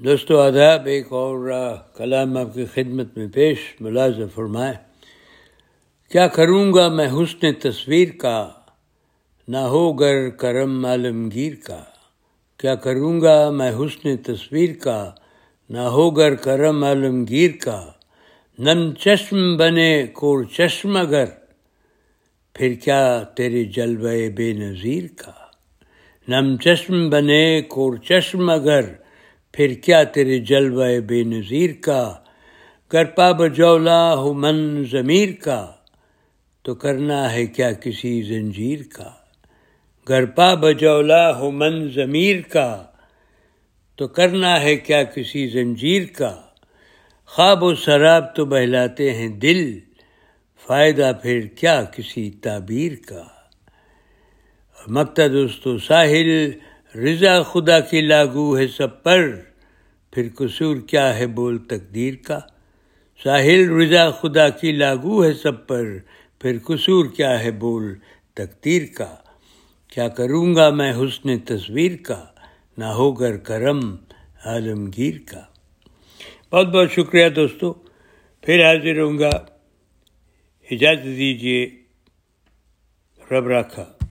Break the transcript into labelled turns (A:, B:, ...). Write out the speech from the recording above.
A: دوستو، آداب، ایک اور کلام آپ کی خدمت میں پیش ملازم فرمائے، کیا کروں گا میں حسن تصویر کا، نہ ہو گر کرم عالمگیر کا؟ کیا کروں گا میں حسن تصویر کا، نہ ہو گر کرم عالمگیر کا؟ نم چشم بنے کور چشم اگر، پھر کیا تیرے جلوہ بے نظیر کا؟ نم چشم بنے کور چشم اگر پھر کیا تیرے جلوہ بے نظیر کا؟ گر پا بجولا ہو من ضمیر کا۔ تو کرنا ہے کیا کسی زنجیر کا؟ گر پا بجولا ہو من ضمیر کا۔ تو کرنا ہے کیا کسی زنجیر کا؟ خواب و شراب تو بہلاتے ہیں دل۔ فائدہ پھر کیا کسی تعبیر کا؟ مکتا دوستو ساحل رضا خدا کی لاگو ہے سب پر، پھر قصور کیا ہے بول تقدیر کا؟ ساحل رضا خدا کی لاگو ہے سب پر، پھر قصور کیا ہے بول تقدیر کا؟ کیا کروں گا میں حسن تصویر کا؟ نہ ہو گر کرم عالمگیر کا۔ بہت بہت شکریہ دوستو۔ پھر حاضر ہوں گا۔ اجازت دیجیے رب رکھا